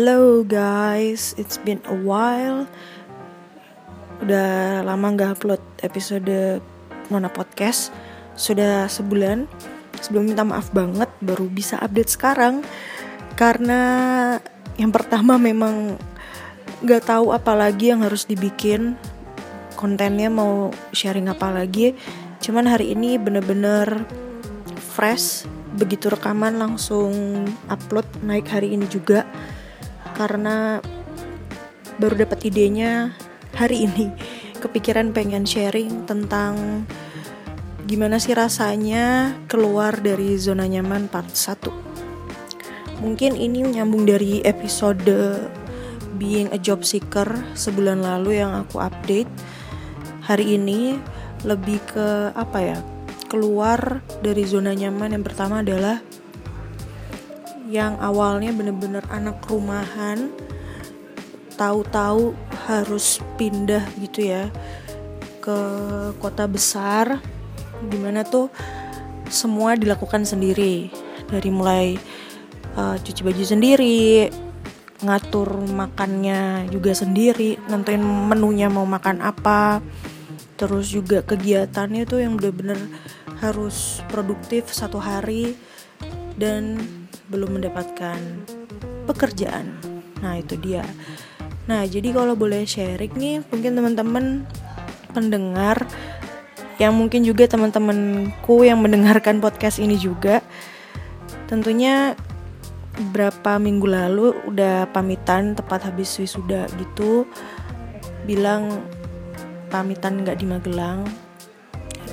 Hello guys, it's been a while. Udah lama nggak upload episode Nona Podcast. Sudah sebulan. Sebelum minta maaf banget, baru bisa update sekarang. Karena yang pertama memang nggak tahu apa lagi yang harus dibikin. Kontennya mau sharing apa lagi. Cuman hari ini bener-bener fresh. Begitu rekaman langsung upload naik hari ini juga karena baru dapat idenya hari ini. Kepikiran pengen sharing tentang gimana sih rasanya keluar dari zona nyaman part 1 mungkin ini nyambung dari episode being a job seeker sebulan lalu yang aku update. Hari ini lebih ke apa ya? Keluar dari zona nyaman yang pertama adalah yang awalnya bener-bener anak rumahan tahu-tahu harus pindah gitu ya ke kota besar di mana tuh semua dilakukan sendiri. Dari mulai uh, cuci baju sendiri ngatur makannya juga sendiri nentuin menunya mau makan apa terus juga kegiatannya tuh yang bener-bener harus produktif satu hari dan belum mendapatkan pekerjaan. Nah, itu dia. Nah, jadi kalau boleh sharing nih, mungkin teman-teman pendengar yang mungkin juga teman-temanku yang mendengarkan podcast ini juga tentunya berapa minggu lalu udah pamitan tepat habis wisuda gitu bilang pamitan nggak di Magelang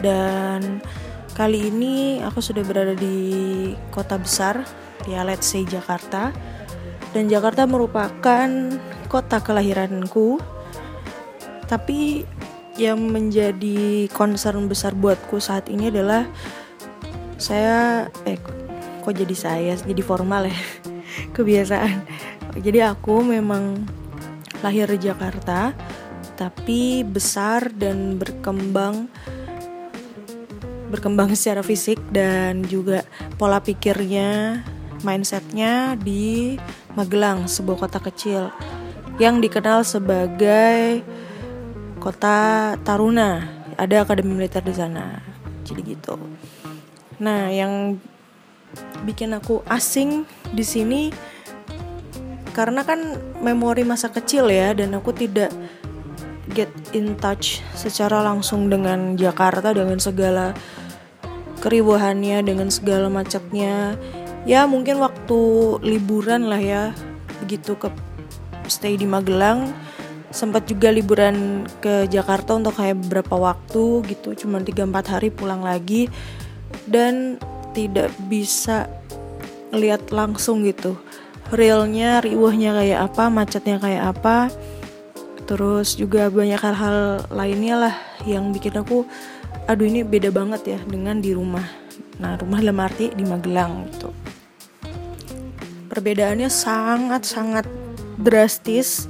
dan kali ini aku sudah berada di kota besar ya let's say Jakarta. Dan Jakarta merupakan kota kelahiranku. Tapi yang menjadi concern besar buatku saat ini adalah saya eh kok jadi saya? Jadi formal ya? Kebiasaan. Jadi aku memang lahir di Jakarta tapi besar dan berkembang berkembang secara fisik dan juga pola pikirnya mindsetnya di Magelang, sebuah kota kecil yang dikenal sebagai kota Taruna. Ada akademi militer di sana. Jadi gitu. Nah, yang bikin aku asing di sini karena kan memori masa kecil ya dan aku tidak get in touch secara langsung dengan Jakarta dengan segala keribuhannya dengan segala macetnya ya mungkin waktu liburan lah ya. Begitu ke stay di Magelang. Sempat juga liburan ke Jakarta untuk kayak beberapa waktu gitu. Cuma 3-4 hari pulang lagi. Dan tidak bisa lihat langsung gitu. Realnya riuhnya kayak apa macetnya kayak apa. Terus juga banyak hal-hal lainnya lah yang bikin aku aduh ini beda banget ya dengan di rumah. Nah rumah dalam arti di Magelang gitu perbedaannya sangat-sangat drastis.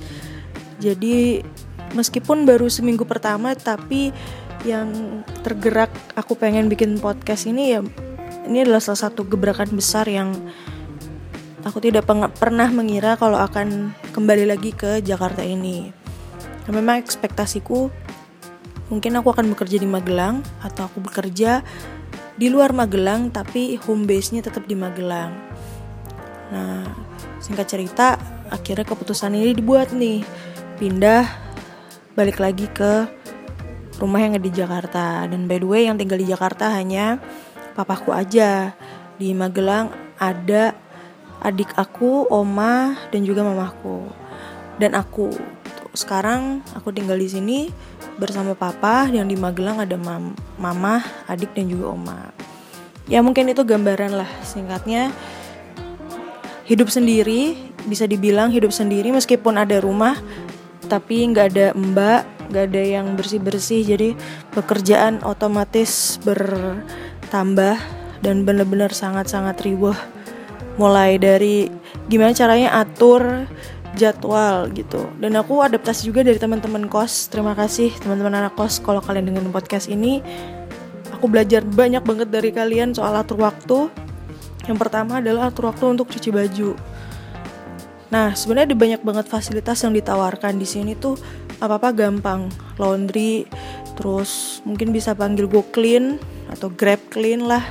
Jadi meskipun baru seminggu pertama tapi yang tergerak aku pengen bikin podcast ini ya ini adalah salah satu gebrakan besar yang aku tidak pernah mengira kalau akan kembali lagi ke Jakarta ini. Memang ekspektasiku mungkin aku akan bekerja di Magelang atau aku bekerja di luar Magelang tapi home base-nya tetap di Magelang. Nah, singkat cerita, akhirnya keputusan ini dibuat nih, pindah balik lagi ke rumah yang di Jakarta. Dan by the way, yang tinggal di Jakarta hanya papaku aja. Di Magelang ada adik aku, oma, dan juga mamaku. Dan aku. Sekarang aku tinggal di sini bersama papa yang di Magelang ada mam mama, adik dan juga oma. Ya mungkin itu gambaran lah singkatnya hidup sendiri bisa dibilang hidup sendiri meskipun ada rumah tapi nggak ada mbak nggak ada yang bersih bersih jadi pekerjaan otomatis bertambah dan benar-benar sangat-sangat ribuh mulai dari gimana caranya atur jadwal gitu. Dan aku adaptasi juga dari teman-teman kos. Terima kasih teman-teman anak kos kalau kalian dengan podcast ini. Aku belajar banyak banget dari kalian soal atur waktu yang pertama adalah atur waktu untuk cuci baju. Nah, sebenarnya ada banyak banget fasilitas yang ditawarkan di sini tuh apa-apa gampang. Laundry, terus mungkin bisa panggil Go Clean atau Grab Clean lah.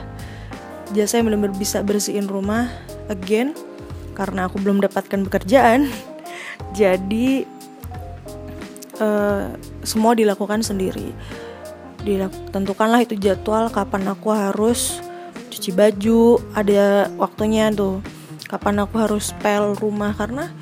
Jasa yang benar-benar bisa bersihin rumah again karena aku belum dapatkan pekerjaan. Jadi uh, semua dilakukan sendiri. Tentukanlah itu jadwal kapan aku harus cuci baju, ada waktunya tuh. Kapan aku harus pel rumah karena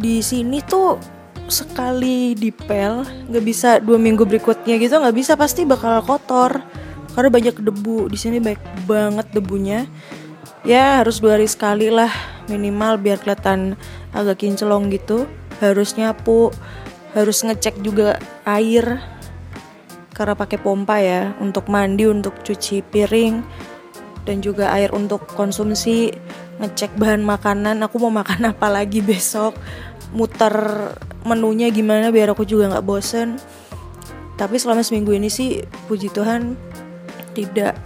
di sini tuh sekali dipel nggak bisa dua minggu berikutnya gitu nggak bisa pasti bakal kotor. Karena banyak debu di sini baik banget debunya. Ya harus dua hari sekali lah minimal biar kelihatan agak kinclong gitu. Harus nyapu harus ngecek juga air karena pakai pompa ya untuk mandi untuk cuci piring dan juga air untuk konsumsi ngecek bahan makanan. Aku mau makan apa lagi besok? Muter menunya gimana biar aku juga nggak bosen? Tapi selama seminggu ini sih puji Tuhan tidak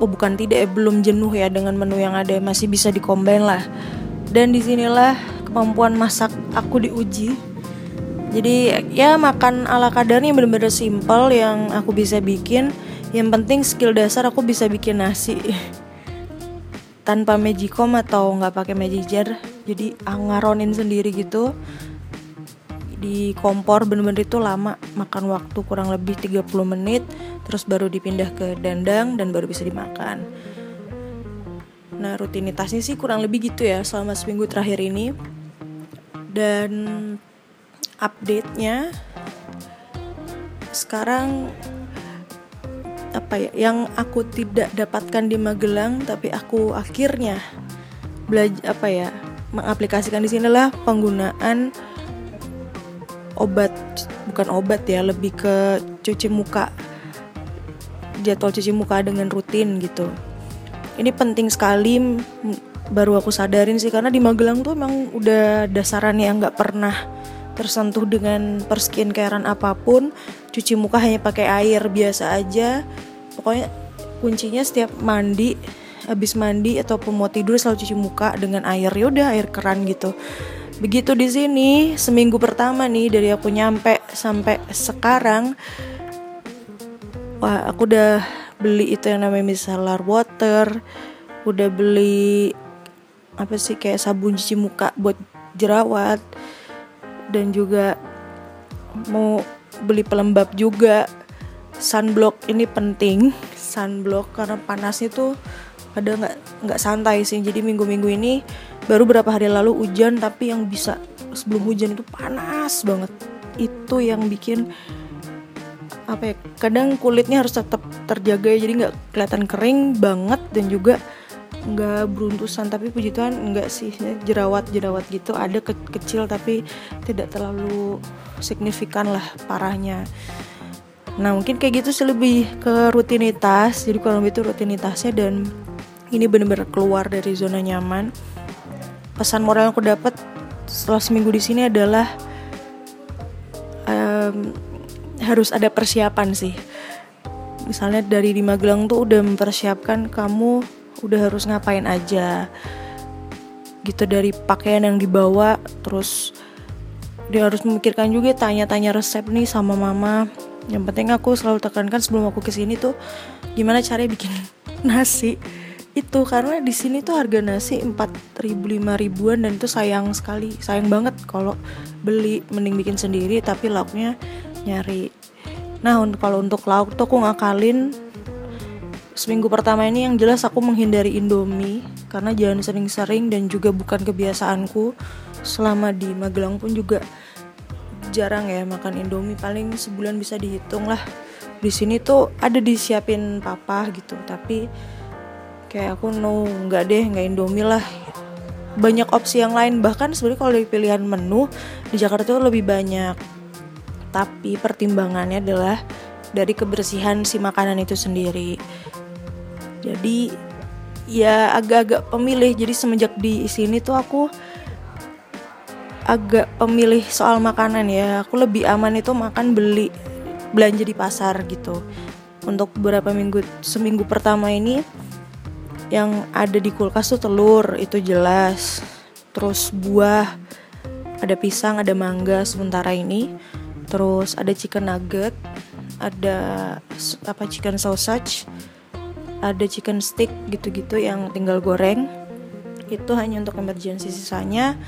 oh bukan tidak ya belum jenuh ya dengan menu yang ada masih bisa dikombin lah. Dan di sinilah kemampuan masak aku diuji. Jadi ya makan ala kadarnya bener-bener simple yang aku bisa bikin yang penting skill dasar aku bisa bikin nasi. Tanpa magicom atau nggak pakai magic jar. Jadi ngaronin sendiri gitu. Di kompor bener-bener itu lama. Makan waktu kurang lebih 30 menit. Terus baru dipindah ke dandang dan baru bisa dimakan. Nah rutinitasnya sih kurang lebih gitu ya selama seminggu terakhir ini. Dan update-nya sekarang apa ya yang aku tidak dapatkan di Magelang tapi aku akhirnya belajar apa ya mengaplikasikan di sini lah penggunaan obat bukan obat ya lebih ke cuci muka. Jadwal cuci muka dengan rutin gitu. Ini penting sekali baru aku sadarin sih karena di Magelang tuh emang udah dasarannya nggak pernah tersentuh dengan perskincarean apa pun cuci muka hanya pakai air biasa aja. Pokoknya kuncinya setiap mandi habis mandi ataupun mau tidur selalu cuci muka dengan air. Ya udah air keran gitu. Begitu di sini seminggu pertama nih dari aku nyampe sampai sekarang wah aku udah beli itu yang namanya micellar water udah beli apa sih kayak sabun cuci muka buat jerawat dan juga mau beli pelembab juga. Sunblock ini penting. Sunblock karena panasnya tuh ada nggak nggak santai sih. Jadi minggu-minggu ini baru berapa hari lalu hujan tapi yang bisa sebelum hujan itu panas banget. Itu yang bikin apa ya kadang kulitnya harus tetap terjaga ya. Jadi nggak kelihatan kering banget dan juga nggak beruntusan. Tapi puji Tuhan nggak sih. Jerawat jerawat gitu. Ada ke kecil tapi tidak terlalu signifikan lah parahnya. Nah mungkin kayak gitu sih lebih ke rutinitas. Jadi kalau itu rutinitasnya dan ini bener-bener keluar dari zona nyaman. Pesan moral yang aku dapat setelah seminggu di sini adalah um, harus ada persiapan sih. Misalnya dari di Magelang tuh udah mempersiapkan kamu udah harus ngapain aja. Gitu dari pakaian yang dibawa terus dia harus memikirkan juga tanya-tanya resep nih sama mama. Yang penting aku selalu tekankan sebelum aku ke sini tuh gimana cara bikin nasi. Itu karena di sini tuh harga nasi 4 ribu 5 ribuan dan itu sayang sekali. Sayang banget kalau beli mending bikin sendiri tapi lauknya nyari. Nah kalau untuk lauk tuh aku ngakalin. Seminggu pertama ini yang jelas aku menghindari Indomie karena jangan sering-sering dan juga bukan kebiasaanku selama di Magelang pun juga jarang ya makan Indomie. Paling sebulan bisa dihitung lah. Di sini tuh ada disiapin papa gitu tapi kayak aku no nggak deh nggak Indomie lah. Banyak opsi yang lain. Bahkan sebenarnya kalau dari pilihan menu di Jakarta tuh lebih banyak. Tapi pertimbangannya adalah dari kebersihan si makanan itu sendiri. Jadi ya agak-agak pemilih. Jadi semenjak di sini tuh aku agak pemilih soal makanan ya. Aku lebih aman itu makan beli belanja di pasar gitu. Untuk beberapa minggu seminggu pertama ini yang ada di kulkas tuh telur itu jelas. Terus buah ada pisang ada mangga sementara ini. Terus ada chicken nugget ada apa chicken sausage ada chicken stick gitu-gitu yang tinggal goreng. Itu hanya untuk emergency sisanya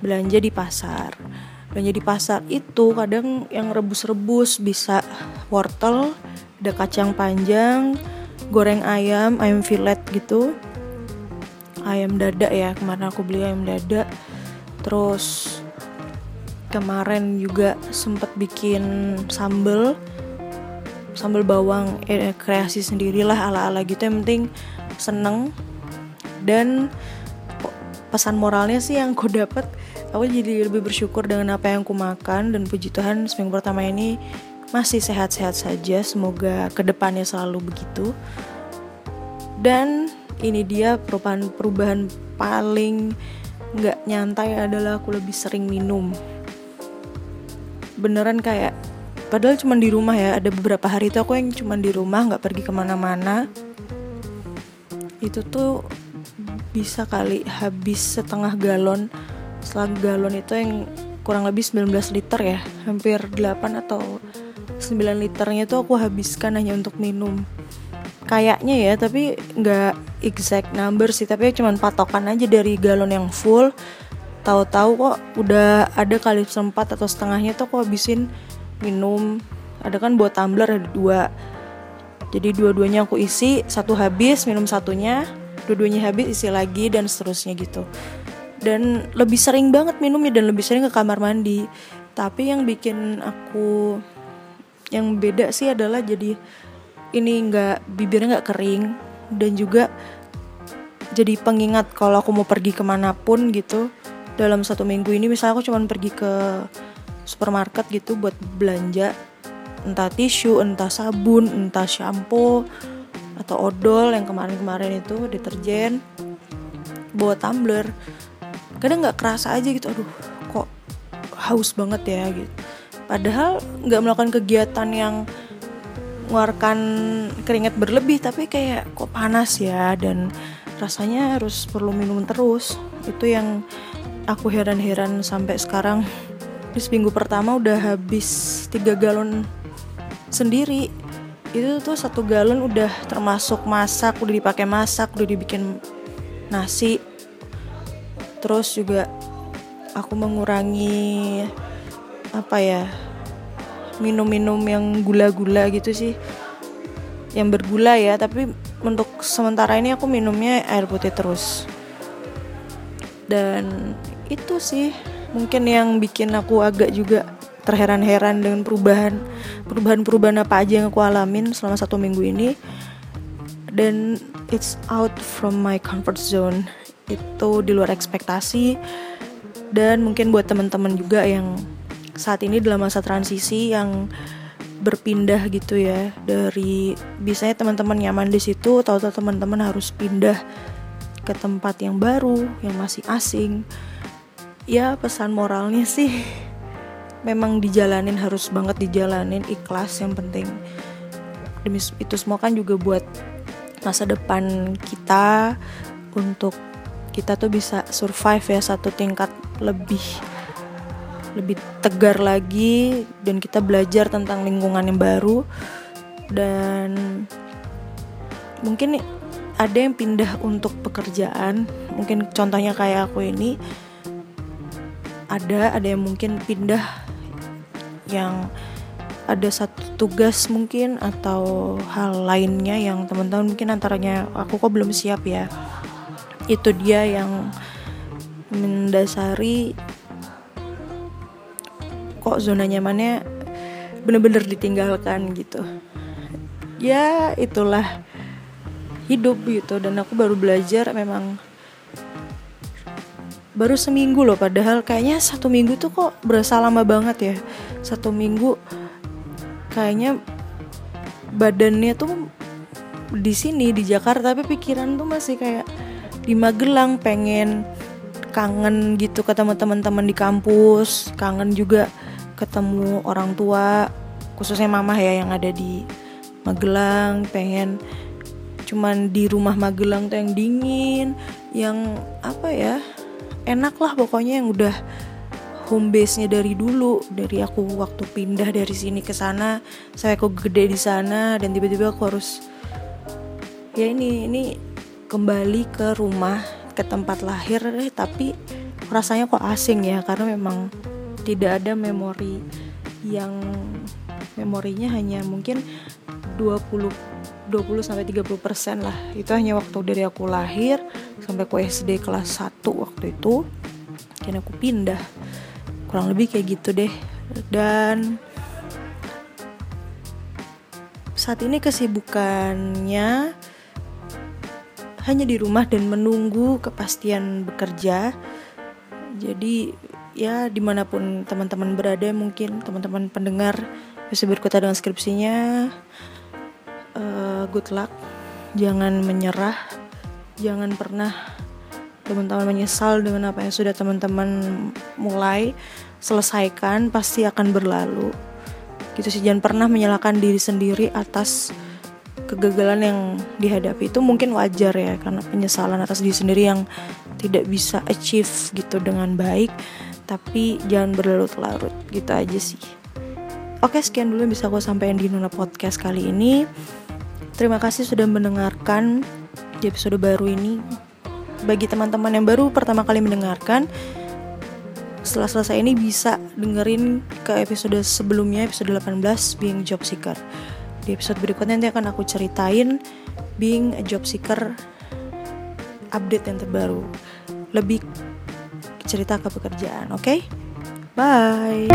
belanja di pasar. Belanja di pasar itu kadang yang rebus-rebus bisa wortel ada kacang panjang goreng ayam ayam filet gitu. Ayam dada ya kemarin aku beli ayam dada. Terus kemarin juga sempet bikin sambel sambal bawang eh, kreasi sendirilah ala-ala gitu. Yang penting seneng. Dan pesan moralnya sih yang aku dapat aku jadi lebih bersyukur dengan apa yang aku makan dan puji Tuhan seminggu pertama ini masih sehat-sehat saja. Semoga ke depannya selalu begitu. Dan ini dia perubahan perubahan paling nggak nyantai adalah aku lebih sering minum. Beneran kayak padahal cuma di rumah ya. Ada beberapa hari itu aku yang cuma di rumah nggak pergi ke mana-mana. Itu tuh bisa kali habis setengah galon setelah galon itu yang kurang lebih 19 liter ya. Hampir 8 atau 9 liternya itu aku habiskan hanya untuk minum. Kayaknya ya tapi nggak exact number sih tapi cuma patokan aja dari galon yang full. Tahu-tahu kok udah ada kali sempat atau setengahnya tuh aku habisin minum. Ada kan buat tumbler ada dua. Jadi dua-duanya aku isi satu habis minum satunya dua-duanya habis isi lagi dan seterusnya gitu dan lebih sering banget minumnya dan lebih sering ke kamar mandi. Tapi yang bikin aku yang beda sih adalah jadi ini nggak bibirnya nggak kering. Dan juga jadi pengingat kalau aku mau pergi ke mana pun gitu. Dalam satu minggu ini misalnya aku cuma pergi ke supermarket gitu buat belanja. Entah tisu, entah sabun, entah shampoo atau odol yang kemarin-kemarin itu deterjen bawa tumbler kadang nggak kerasa aja gitu aduh kok haus banget ya gitu. Padahal nggak melakukan kegiatan yang mengeluarkan keringat berlebih tapi kayak kok panas ya dan rasanya harus perlu minum terus. Itu yang aku heran-heran sampai sekarang. Di seminggu pertama udah habis tiga galon sendiri. Itu tuh satu galon udah termasuk masak udah dipakai masak udah dibikin nasi terus juga aku mengurangi apa ya minum-minum yang gula-gula gitu sih. Yang bergula ya tapi untuk sementara ini aku minumnya air putih terus. Dan itu sih mungkin yang bikin aku agak juga terheran-heran dengan perubahan perubahan-perubahan apa aja yang aku alamin selama satu minggu ini. Dan it's out from my comfort zone. Itu di luar ekspektasi. Dan mungkin buat teman-teman juga yang saat ini dalam masa transisi yang berpindah gitu ya. Dari biasanya teman-teman nyaman di situ tahu-tahu teman-teman harus pindah ke tempat yang baru yang masih asing. Ya pesan moralnya sih memang dijalanin harus banget dijalanin ikhlas yang penting. Demi itu semua kan juga buat masa depan kita untuk kita tuh bisa survive ya satu tingkat lebih lebih tegar lagi dan kita belajar tentang lingkungan yang baru dan mungkin ada yang pindah untuk pekerjaan. Mungkin contohnya kayak aku ini ada ada yang mungkin pindah yang ada satu tugas mungkin atau hal lainnya yang teman-teman mungkin antaranya aku kok belum siap ya. Itu dia yang mendasari kok zona nyamannya bener-bener ditinggalkan gitu. Ya itulah hidup gitu. Dan aku baru belajar memang baru seminggu loh. Padahal kayaknya satu minggu tuh kok berasa lama banget ya. Satu minggu kayaknya badannya tuh di sini di Jakarta tapi pikiran tuh masih kayak di Magelang pengen kangen gitu ketemu teman-teman di kampus kangen juga ketemu orang tua khususnya mama ya yang ada di Magelang pengen cuman di rumah Magelang tuh yang dingin yang apa ya enak lah pokoknya yang udah home base-nya dari dulu. Dari aku waktu pindah dari sini ke sana saya aku gede di sana dan tiba-tiba aku harus ya ini ini kembali ke rumah ke tempat lahir. Eh, tapi rasanya kok asing ya karena memang tidak ada memori yang memorinya hanya mungkin 20 20 sampai 30 persen lah. Itu hanya waktu dari aku lahir sampai aku SD kelas 1 waktu itu. Dan aku pindah kurang lebih kayak gitu deh. Dan saat ini kesibukannya hanya di rumah dan menunggu kepastian bekerja. Jadi ya di mana pun teman-teman berada mungkin teman-teman pendengar bisa berkata dengan skripsinya. Uh, good luck. Jangan menyerah. Jangan pernah teman-teman menyesal dengan apa yang sudah teman-teman mulai selesaikan pasti akan berlalu. Gitu sih jangan pernah menyalahkan diri sendiri atas kegagalan yang dihadapi. Itu mungkin wajar ya karena penyesalan atas diri sendiri yang tidak bisa achieve gitu dengan baik. Tapi jangan berlarut-larut gitu aja sih. Oke sekian dulu yang bisa aku sampaikan di Nuna Podcast kali ini. Terima kasih sudah mendengarkan di episode baru ini bagi teman-teman yang baru pertama kali mendengarkan setelah selesai ini bisa dengerin ke episode sebelumnya episode 18 being job seeker. Di episode berikutnya nanti akan aku ceritain being a job seeker update yang terbaru. Lebih cerita ke pekerjaan oke? Okay? bye!